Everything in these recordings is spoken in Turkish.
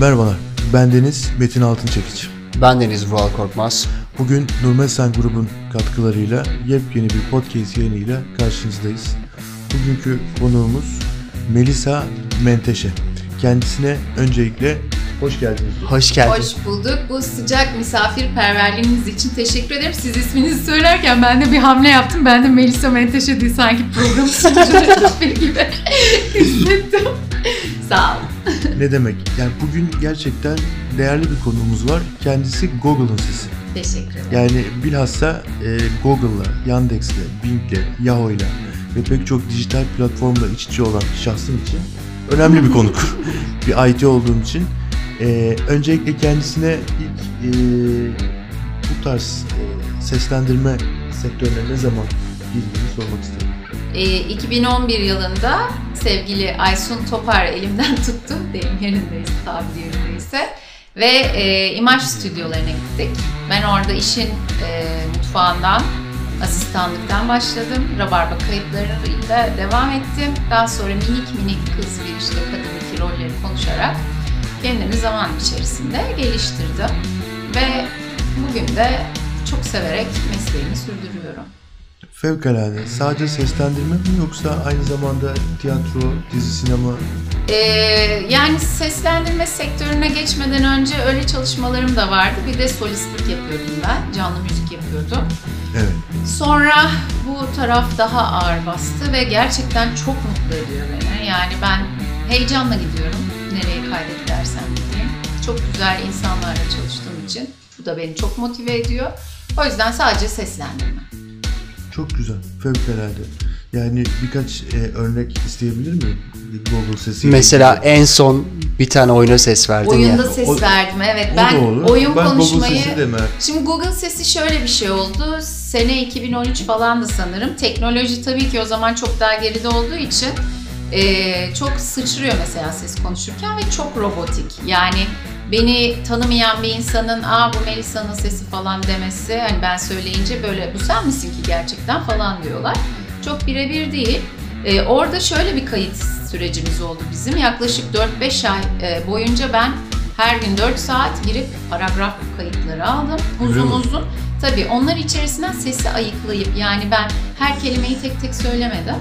Merhabalar, ben Deniz Metin Altınçekiç. Ben Deniz Vural Korkmaz. Bugün Nurmesen grubun katkılarıyla yepyeni bir podcast yayınıyla karşınızdayız. Bugünkü konuğumuz Melisa Menteşe. Kendisine öncelikle hoş geldiniz. Hoş geldin. Hoş bulduk. Bu sıcak misafirperverliğiniz için teşekkür ederim. Siz isminizi söylerken ben de bir hamle yaptım. Ben de Melisa Menteşe diye sanki program sunucuları gibi hissettim. Sağ olun. Ne demek? Yani bugün gerçekten değerli bir konuğumuz var. Kendisi Google'ın sesi. Teşekkür ederim. Yani bilhassa e, Google'la, Yandex'le, Bing'le, Yahoo'yla ve pek çok dijital platformla iç içe olan şahsım için önemli bir konuk. bir IT olduğum için. E, öncelikle kendisine ilk e, bu tarz e, seslendirme sektörüne ne zaman girdiğini sormak istedim. E, 2011 yılında sevgili Aysun Topar elimden tuttu. Deyim yerindeyse, tabiri yerindeyse. Ve e, imaj stüdyolarına gittik. Ben orada işin e, mutfağından, asistanlıktan başladım. Rabarba kayıtlarıyla devam ettim. Daha sonra minik minik kız bir işte kadındaki rolleri konuşarak kendimi zaman içerisinde geliştirdim. Ve bugün de çok severek mesleğimi sürdürüyorum. Fevkalade. Sadece seslendirme mi yoksa aynı zamanda tiyatro, dizi, sinema? Ee, yani seslendirme sektörüne geçmeden önce öyle çalışmalarım da vardı. Bir de solistlik yapıyordum ben. Canlı müzik yapıyordum. Evet. Sonra bu taraf daha ağır bastı ve gerçekten çok mutlu ediyor beni. Yani ben heyecanla gidiyorum. Nereye kaydet gideyim. Çok güzel insanlarla çalıştığım için bu da beni çok motive ediyor. O yüzden sadece seslendirme. Çok güzel. Fevkalade. Yani birkaç e, örnek isteyebilir miyim? Google sesi. Mesela en son bir tane oyuna ses verdin Oyunda ya. ses O- verdim evet. O Ben da olur. oyun ben konuşmayı Google sesi de merak Şimdi Google sesi şöyle bir şey oldu. Sene 2013 falandı sanırım. Teknoloji tabii ki o zaman çok daha geride olduğu için eee, çok sıçrıyor mesela ses konuşurken ve çok robotik. Yani beni tanımayan bir insanın aa bu Melisa'nın sesi falan demesi hani ben söyleyince böyle bu sen misin ki gerçekten falan diyorlar. Çok birebir değil. Ee, orada şöyle bir kayıt sürecimiz oldu bizim. Yaklaşık 4-5 ay e, boyunca ben her gün 4 saat girip paragraf kayıtları aldım. Uzun uzun. Tabii onlar içerisinden sesi ayıklayıp yani ben her kelimeyi tek tek söylemedim.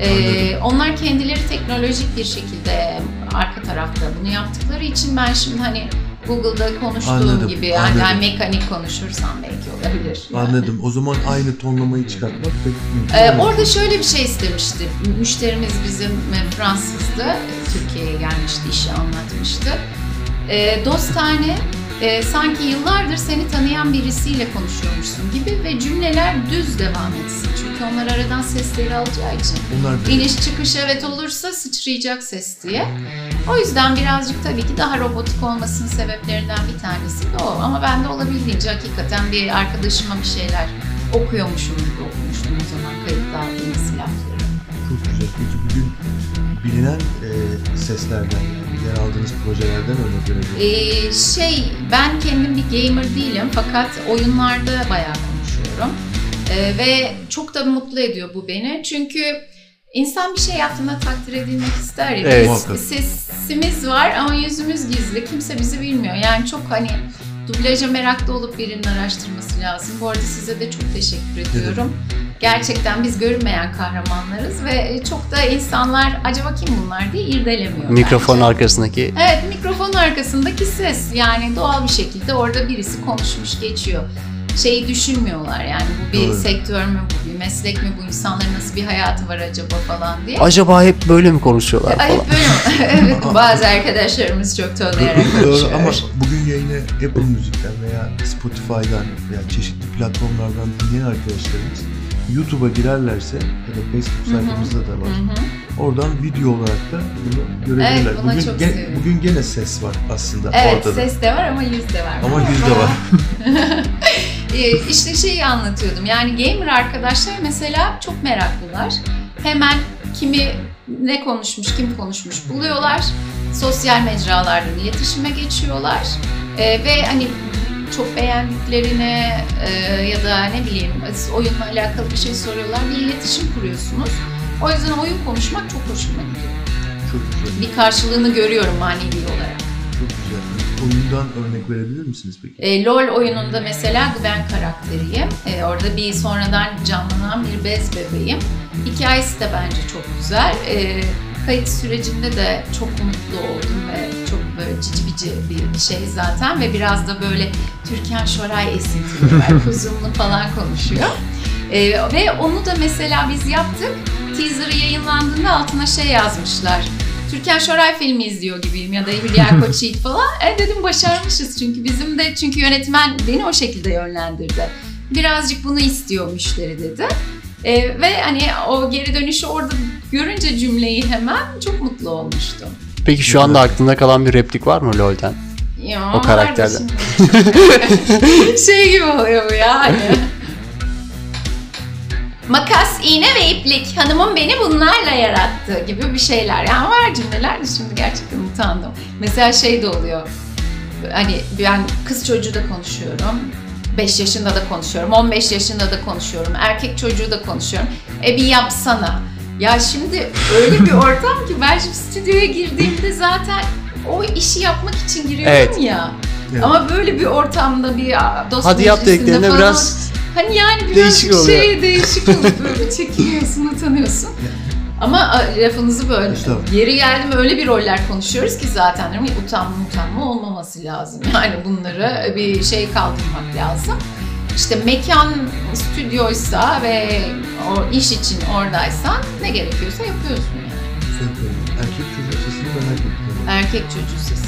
Ee, onlar kendileri teknolojik bir şekilde arka tarafta bunu yaptıkları için ben şimdi hani Google'da konuştuğum Anladım, gibi yani, anladım. yani mekanik konuşursam belki olabilir. Yani. Anladım. O zaman aynı tonlamayı çıkartmak pek mümkün Ee, orada şöyle bir şey istemişti. Müşterimiz bizim e, Fransızdı. Türkiye'ye gelmişti, işi anlatmıştı. Ee, dostane e, sanki yıllardır seni tanıyan birisiyle konuşuyormuşsun gibi ve cümleler düz devam etsin. Çünkü onlar aradan sesleri alacağı için. Bunlar İniş çıkış evet olursa sıçrayacak ses diye. O yüzden birazcık tabii ki daha robotik olmasının sebeplerinden bir tanesi de o. Ama ben de olabildiğince hakikaten bir arkadaşıma bir şeyler okuyormuşum gibi okumuştum o zaman aldığımız lafları. çok güzel. Peki bugün bilinen e, seslerden, yer aldığınız projelerden örnek verebilirim. Ee, şey ben kendim bir gamer değilim fakat oyunlarda bayağı konuşuyorum. Ee, ve çok da mutlu ediyor bu beni. Çünkü insan bir şey yaptığında takdir edilmek ister ya. Evet. Biz- sesimiz var ama yüzümüz gizli. Kimse bizi bilmiyor. Yani çok hani dublaja meraklı olup birinin araştırması lazım. Bu arada size de çok teşekkür ediyorum. Gerçekten biz görünmeyen kahramanlarız ve çok da insanlar acaba kim bunlar diye irdelemiyor. Mikrofon bence. arkasındaki Evet mikrofonun arkasındaki ses yani doğal bir şekilde orada birisi konuşmuş geçiyor. Şeyi düşünmüyorlar yani bu bir Doğru. sektör mü bu bir meslek mi bu insanların nasıl bir hayatı var acaba falan diye. acaba hep böyle mi konuşuyorlar Ay falan. böyle mi? evet bazı arkadaşlarımız çok tonlayarak Doğru konuşuyor. ama bugün yayını Apple Müzik'ten veya Spotify'dan veya çeşitli platformlardan dinleyen arkadaşlarımız YouTube'a girerlerse ya da Facebook sayfamızda da var. Oradan video olarak da bunu görebilirler. Evet, buna bugün, çok ge- sevindim. bugün gene ses var aslında Evet ortada. ses de var ama yüz de var. Ama yüz de var. Ee, işte şeyi anlatıyordum. Yani gamer arkadaşlar mesela çok meraklılar. Hemen kimi ne konuşmuş, kim konuşmuş buluyorlar. Sosyal mecralardan iletişime geçiyorlar. Ee, ve hani çok beğendiklerini e, ya da ne bileyim oyunla alakalı bir şey soruyorlar. Bir iletişim kuruyorsunuz. O yüzden oyun konuşmak çok hoşuma gidiyor. Çok güzel. Bir karşılığını görüyorum manevi olarak. Çok güzel. Oyundan örnek verebilir misiniz peki? E, LoL oyununda mesela Gwen karakteriyim. E, orada bir sonradan canlanan bir bez bebeğim. Hikayesi de bence çok güzel. E, kayıt sürecinde de çok mutlu oldum ve çok böyle cici bici bir şey zaten ve biraz da böyle Türkan Şoray esintili var. Kuzumlu falan konuşuyor. E, ve onu da mesela biz yaptık. Teaser'ı yayınlandığında altına şey yazmışlar. Türkan Şoray filmi izliyor gibiyim ya da Hülya Koçyiğit falan. E dedim başarmışız çünkü bizim de çünkü yönetmen beni o şekilde yönlendirdi. Birazcık bunu istiyor müşteri dedi. E, ve hani o geri dönüşü orada görünce cümleyi hemen çok mutlu olmuştum. Peki şu anda aklında kalan bir replik var mı LoL'den? Ya, O karakterden. şey gibi oluyor bu ya hani. Makas, iğne ve iplik. Hanımım beni bunlarla yarattı gibi bir şeyler. Yani var cümleler de şimdi gerçekten utandım. Mesela şey de oluyor. Hani ben kız çocuğu da konuşuyorum. 5 yaşında da konuşuyorum. 15 yaşında da konuşuyorum. Erkek çocuğu da konuşuyorum. E bir yapsana. Ya şimdi öyle bir ortam ki ben şimdi stüdyoya girdiğimde zaten o işi yapmak için giriyorum Evet. ya. Evet. Ama böyle bir ortamda bir dost Hadi yap dediklerinde biraz Hani yani biraz Değişik bir oluyor. şey değişik oluyor. Böyle çekiniyorsun, utanıyorsun. Ama lafınızı böyle. Yeri geldi mi öyle bir roller konuşuyoruz ki zaten mi? utanma utanma olmaması lazım. Yani bunları bir şey kaldırmak lazım. İşte mekan stüdyoysa ve o iş için oradaysan ne gerekiyorsa yapıyorsun yani. Erkek çocuğu sesini merak ettim. Erkek çocuğu sesi.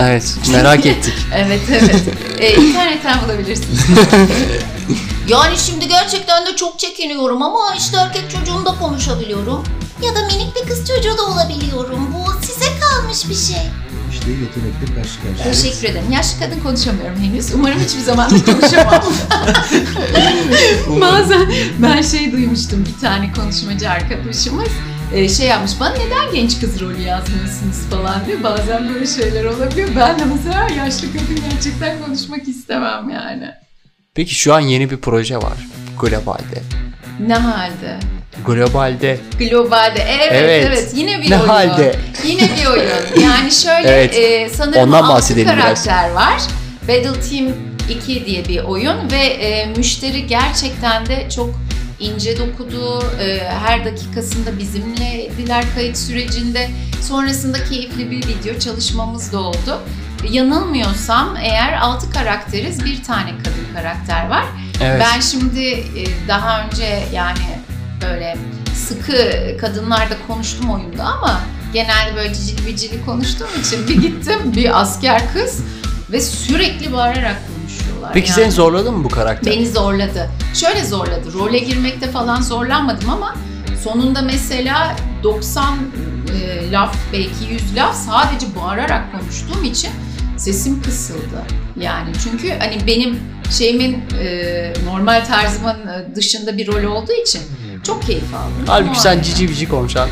evet merak ettik. Evet evet. e, internetten bulabilirsiniz. Yani şimdi gerçekten de çok çekiniyorum ama işte erkek çocuğumda konuşabiliyorum. Ya da minik bir kız çocuğu da olabiliyorum. Bu size kalmış bir şey. İşte yetenekle karşı karşıya. Teşekkür ederim. Yaşlı kadın konuşamıyorum henüz. Umarım hiçbir zaman da konuşamam. Bazen ben şey duymuştum bir tane konuşmacı arkadaşımız e, şey yapmış bana neden genç kız rolü yazmıyorsunuz falan diye bazen böyle şeyler olabiliyor. Ben de mesela yaşlı kadın gerçekten konuşmak istemem yani. Peki şu an yeni bir proje var globalde. Ne halde? Globalde. Globalde evet Evet. evet, yine bir Ne oyun. halde? Yine bir oyun. Yani şöyle Evet. e, sanırım Ondan altı bahsedelim biraz. karakter var. Battle Team 2 diye bir oyun ve e, müşteri gerçekten de çok ince dokudu. E, her dakikasında bizimleydiler kayıt sürecinde. Sonrasında keyifli bir video çalışmamız da oldu. Yanılmıyorsam eğer 6 karakteriz bir tane kadın karakter var. Evet. Ben şimdi e, daha önce yani böyle sıkı kadınlarda konuştum oyunda ama genelde böyle cicili bicili konuştuğum için bir gittim bir asker kız ve sürekli bağırarak konuşuyorlar. Peki yani. seni zorladı mı bu karakter? Beni zorladı. Şöyle zorladı. Role girmekte falan zorlanmadım ama sonunda mesela 90 e, laf belki 100 laf sadece bağırarak konuştuğum için sesim kısıldı. Yani çünkü hani benim şeyimin e, normal tarzımın e, dışında bir rol olduğu için çok keyif aldım. Halbuki sen cici bici konuşan.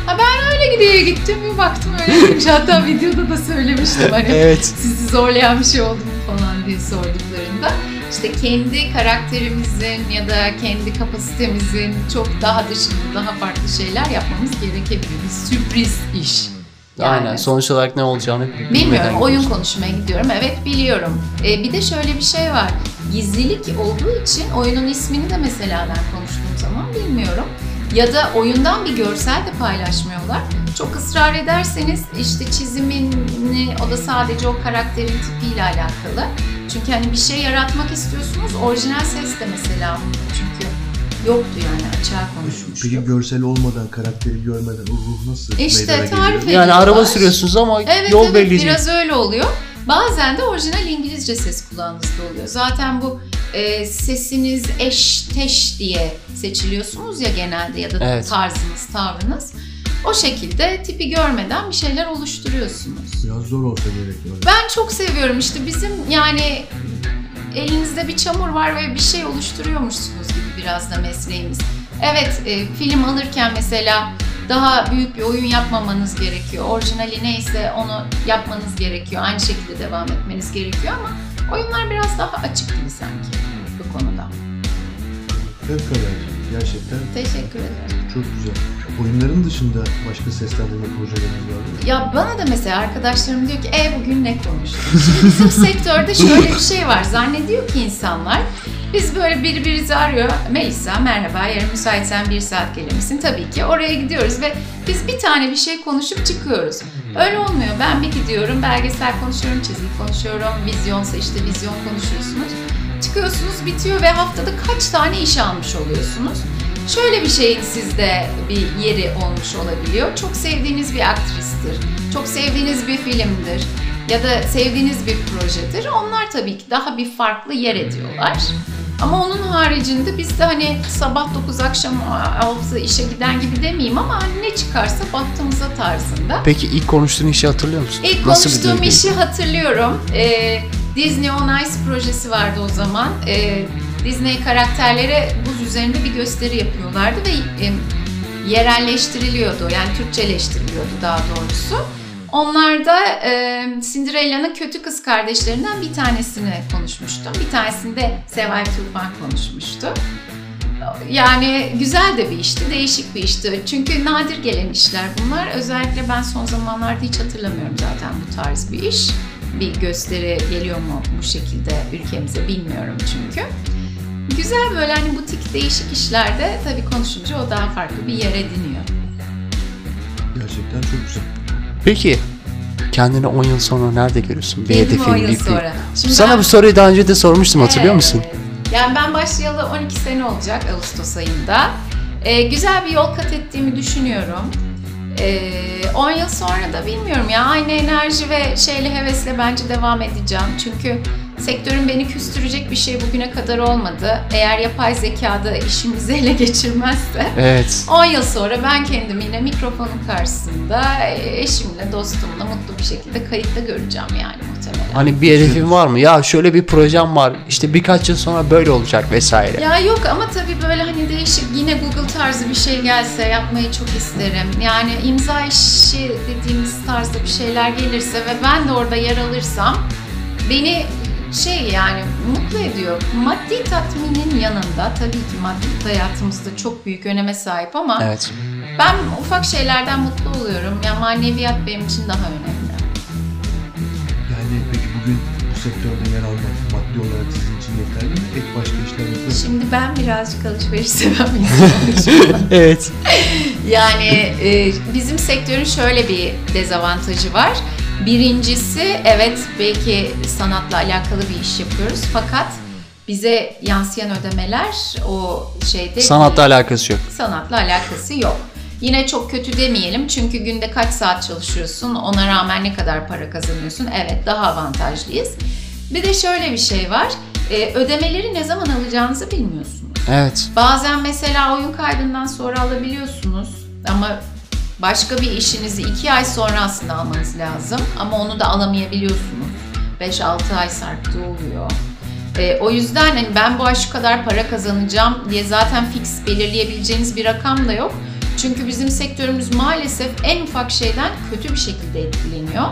öyle gidiyor gittim bir baktım öyle demiş. Hatta videoda da söylemiştim hani Evet. sizi zorlayan bir şey oldu mu falan diye sorduklarında işte kendi karakterimizin ya da kendi kapasitemizin çok daha dışında daha farklı şeyler yapmamız gerekebiliyor. Bir sürpriz iş. Yani. Aynen. Sonuç olarak ne olacağını bilmeden Bilmiyorum. Oyun gidiyorsun. konuşmaya gidiyorum. Evet biliyorum. Ee, bir de şöyle bir şey var. Gizlilik olduğu için oyunun ismini de mesela ben konuştuğum zaman bilmiyorum. Ya da oyundan bir görsel de paylaşmıyorlar. Çok ısrar ederseniz işte çizimini o da sadece o karakterin tipiyle alakalı. Çünkü hani bir şey yaratmak istiyorsunuz. Orijinal ses de mesela çünkü yoktu yani açığa konuşmuştuk. Peki görsel olmadan, karakteri görmeden o ruh nasıl İşte meydana tarif geliyor? Yani araba sürüyorsunuz ama Evet yol evet belli değil. biraz öyle oluyor. Bazen de orijinal İngilizce ses kulağınızda oluyor. Zaten bu e, sesiniz eş teş diye seçiliyorsunuz ya genelde ya da Evet. tarzınız, tavrınız. O şekilde tipi görmeden bir şeyler oluşturuyorsunuz. Biraz zor olsa gerek. Ben çok seviyorum işte bizim yani elinizde bir çamur var ve bir şey oluşturuyormuşsunuz gibi biraz da mesleğimiz. Evet e, film alırken mesela daha büyük bir oyun yapmamanız gerekiyor. Orijinali neyse onu yapmanız gerekiyor. Aynı şekilde devam etmeniz gerekiyor ama oyunlar biraz daha açık gibi sanki bu konuda. Fevkalade. Gerçekten Teşekkür ederim. çok güzel. Oyunların dışında başka seslendirme projeleriniz var mı? Ya bana da mesela arkadaşlarım diyor ki e bugün ne konuştun? Şimdi bizim sektörde şöyle bir şey var. Zannediyor ki insanlar biz böyle birbirimizi arıyor. Melisa merhaba yarın müsaitsen bir saat gelir misin? Tabii ki oraya gidiyoruz ve biz bir tane bir şey konuşup çıkıyoruz. Öyle olmuyor. Ben bir gidiyorum belgesel konuşuyorum, çizgi konuşuyorum, vizyonsa işte vizyon konuşuyorsunuz. Çıkıyorsunuz bitiyor ve haftada kaç tane iş almış oluyorsunuz. Şöyle bir şeyin sizde bir yeri olmuş olabiliyor. Çok sevdiğiniz bir aktristir. Çok sevdiğiniz bir filmdir. Ya da sevdiğiniz bir projedir. Onlar tabii ki daha bir farklı yer ediyorlar. Ama onun haricinde biz de hani sabah 9 akşam 6 işe giden gibi demeyeyim ama hani ne çıkarsa bahtımıza tarzında. Peki ilk konuştuğun işi hatırlıyor musun? İlk Nasıl konuştuğum işi hatırlıyorum. Ee, Disney on Ice projesi vardı o zaman. Ee, Disney karakterlere buz üzerinde bir gösteri yapıyorlardı ve e, yerelleştiriliyordu. Yani Türkçeleştiriliyordu daha doğrusu. Onlar da e, Cinderella'nın kötü kız kardeşlerinden bir tanesini konuşmuştum. Bir tanesini de Seval Tufan konuşmuştu. Yani güzel de bir işti, değişik bir işti. Çünkü nadir gelen işler bunlar. Özellikle ben son zamanlarda hiç hatırlamıyorum zaten bu tarz bir iş. Bir gösteri geliyor mu bu şekilde ülkemize bilmiyorum çünkü. Güzel böyle hani butik değişik işlerde tabii konuşunca o daha farklı bir yer ediniyor. Gerçekten çok güzel. Peki kendini 10 yıl sonra nerede görüyorsun? Bir Kendimi hedefin, 10 yıl bir sonra. Şimdi Sana ben- bu soruyu daha önce de sormuştum hatırlıyor musun? Evet. Yani ben başlayalı 12 sene olacak Ağustos ayında. Ee, güzel bir yol kat ettiğimi düşünüyorum. Ee, 10 yıl sonra da bilmiyorum ya aynı enerji ve şeyle hevesle bence devam edeceğim. Çünkü sektörün beni küstürecek bir şey bugüne kadar olmadı. Eğer yapay zekada işimizi ele geçirmezse Evet. 10 yıl sonra ben kendimi yine mikrofonun karşısında e, eşimle, dostumla mutlu bir şekilde kayıtta göreceğim yani muhtemelen. Hani bir hedefin var mı? Ya şöyle bir projem var. İşte birkaç yıl sonra böyle olacak vesaire. Ya yok ama tabii böyle hani değişik yine Google tarzı bir şey gelse yapmayı çok isterim. Yani imza işi dediğimiz tarzda bir şeyler gelirse ve ben de orada yer alırsam beni şey yani mutlu ediyor. Maddi tatminin yanında tabii ki maddi hayatımızda çok büyük öneme sahip ama Evet. ben ufak şeylerden mutlu oluyorum. Yani maneviyat benim için daha önemli. Yani peki bugün bu sektörde yer almak maddi olarak sizin için yeterli mi? Ek başka işler yapıyor? Şimdi ben birazcık alışveriş seven bir insanım. Evet. Yani e, bizim sektörün şöyle bir dezavantajı var. Birincisi evet belki sanatla alakalı bir iş yapıyoruz fakat bize yansıyan ödemeler o şeyde Sanatla alakası yok. sanatla alakası yok. Yine çok kötü demeyelim çünkü günde kaç saat çalışıyorsun ona rağmen ne kadar para kazanıyorsun evet daha avantajlıyız. Bir de şöyle bir şey var e, ödemeleri ne zaman alacağınızı bilmiyorsunuz. Evet. Bazen mesela oyun kaydından sonra alabiliyorsunuz ama başka bir işinizi iki ay sonra aslında almanız lazım ama onu da alamayabiliyorsunuz. 5-6 ay sarktığı oluyor. Ee, o yüzden hani ben bu ay şu kadar para kazanacağım diye zaten fix belirleyebileceğiniz bir rakam da yok. Çünkü bizim sektörümüz maalesef en ufak şeyden kötü bir şekilde etkileniyor.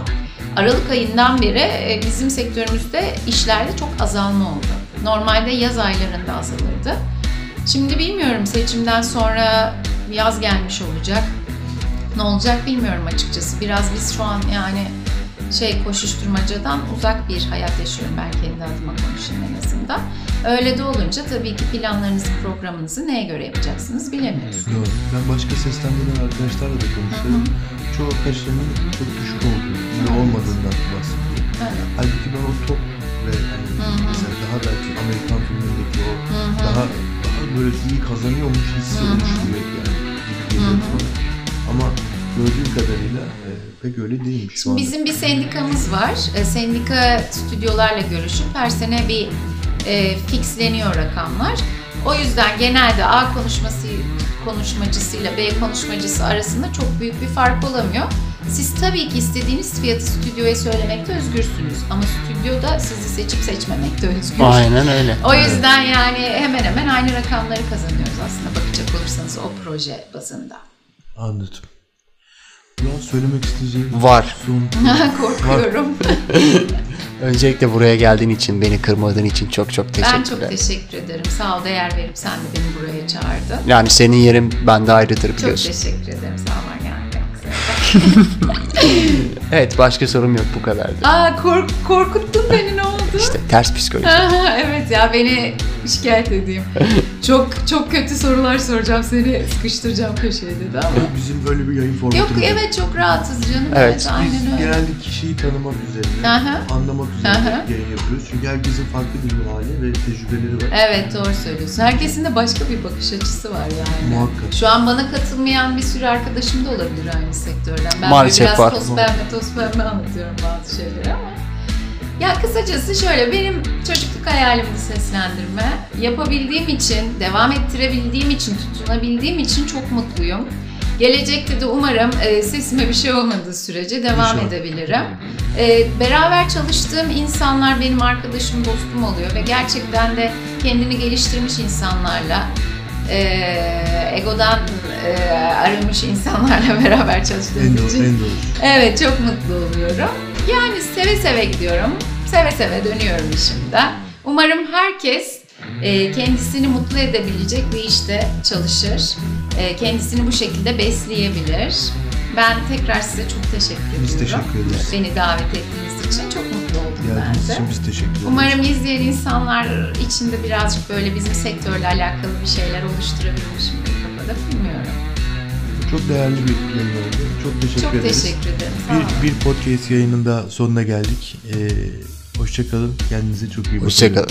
Aralık ayından beri e, bizim sektörümüzde işlerde çok azalma oldu. Normalde yaz aylarında azalırdı. Şimdi bilmiyorum seçimden sonra yaz gelmiş olacak. Ne olacak bilmiyorum açıkçası. Biraz biz şu an yani şey koşuşturmacadan uzak bir hayat yaşıyorum ben kendi adıma konuşayım en azından. Öyle de olunca tabii ki planlarınızı, programınızı neye göre yapacaksınız bilemiyorsunuz. Doğru. Ben başka seslendiren arkadaşlarla da konuşuyorum. Çoğu arkadaşlarımın çok düşük olduğu, iyi olmadığından bahsediyor. Evet. Halbuki ben o top ve hani mesela daha belki Amerikan filmindeki o daha daha böyle iyi kazanıyormuş hissi oluşuyor yani gibi geliyor bana. Ama gördüğüm kadarıyla e, pek öyle değilmiş anda. Bizim bir sendikamız var. E, Sendika stüdyolarla görüşüp her sene bir e, fixleniyor rakamlar. O yüzden genelde A konuşması konuşmacısıyla B konuşmacısı arasında çok büyük bir fark olamıyor. Siz tabii ki istediğiniz fiyatı stüdyoya söylemekte özgürsünüz ama stüdyo da sizi seçip seçmemekte özgür. Aynen öyle. O yüzden yani hemen hemen aynı rakamları kazanıyoruz aslında bakacak olursanız o proje bazında. Anladım. Ya söylemek isteyeceğim Var. Korkuyorum. Öncelikle buraya geldiğin için, beni kırmadığın için çok çok teşekkür Ben çok teşekkür ederim. Sağ ol değer verip sen de beni buraya çağırdın. Yani senin yerin bende ayrıdır Çok biliyorsun. teşekkür ederim. Sağ ol yani. Evet başka sorum yok bu kadardı. Aa kork korkuttun beni ne oldu? İşte ters psikoloji. Evet ya beni şikayet edeyim. çok çok kötü sorular soracağım seni sıkıştıracağım köşeye dedi ama. Bizim böyle bir yayın formatımız Yok evet çok rahatız canım. Evet, Evet, Biz aynen öyle. genelde kişiyi tanımak üzerine, Aha. anlamak üzerine Aha. yayın yapıyoruz. Çünkü herkesin farklı bir hali ve tecrübeleri var. Evet doğru söylüyorsun. Herkesin de başka bir bakış açısı var yani. Muhakkak. Şu an bana katılmayan bir sürü arkadaşım da olabilir aynı sektörden. Ben Maalesef biraz var. toz pembe toz pembe anlatıyorum bazı şeyleri ama. Ya kısacası şöyle benim çocukluk hayalimdi seslendirme. Yapabildiğim için, devam ettirebildiğim için, tutunabildiğim için çok mutluyum. Gelecekte de umarım e, sesime bir şey olmadığı sürece devam İnşallah. edebilirim. E, beraber çalıştığım insanlar benim arkadaşım, dostum oluyor ve gerçekten de kendini geliştirmiş insanlarla e, egodan e, arınmış insanlarla beraber En çalıştığım doğru, için en doğru. evet çok mutlu oluyorum. Yani seve seve gidiyorum, seve seve dönüyorum işimden. Umarım herkes e, kendisini mutlu edebilecek bir işte çalışır, e, kendisini bu şekilde besleyebilir. Ben tekrar size çok teşekkür ediyorum. Biz teşekkür ederiz. Beni davet ettiğiniz için çok mutlu oldum ben Geldiğiniz de. için biz teşekkür ederiz. Umarım izleyen insanlar için de birazcık böyle bizim sektörle alakalı bir şeyler oluşturabilmişimdir kafada bilmiyorum. Çok değerli bir yayın oldu. Çok teşekkür Çok ederiz. teşekkür ederim. Bir, bir podcast yayınında sonuna geldik. Ee, hoşçakalın. Kendinize çok iyi bakın. Hoşçakalın.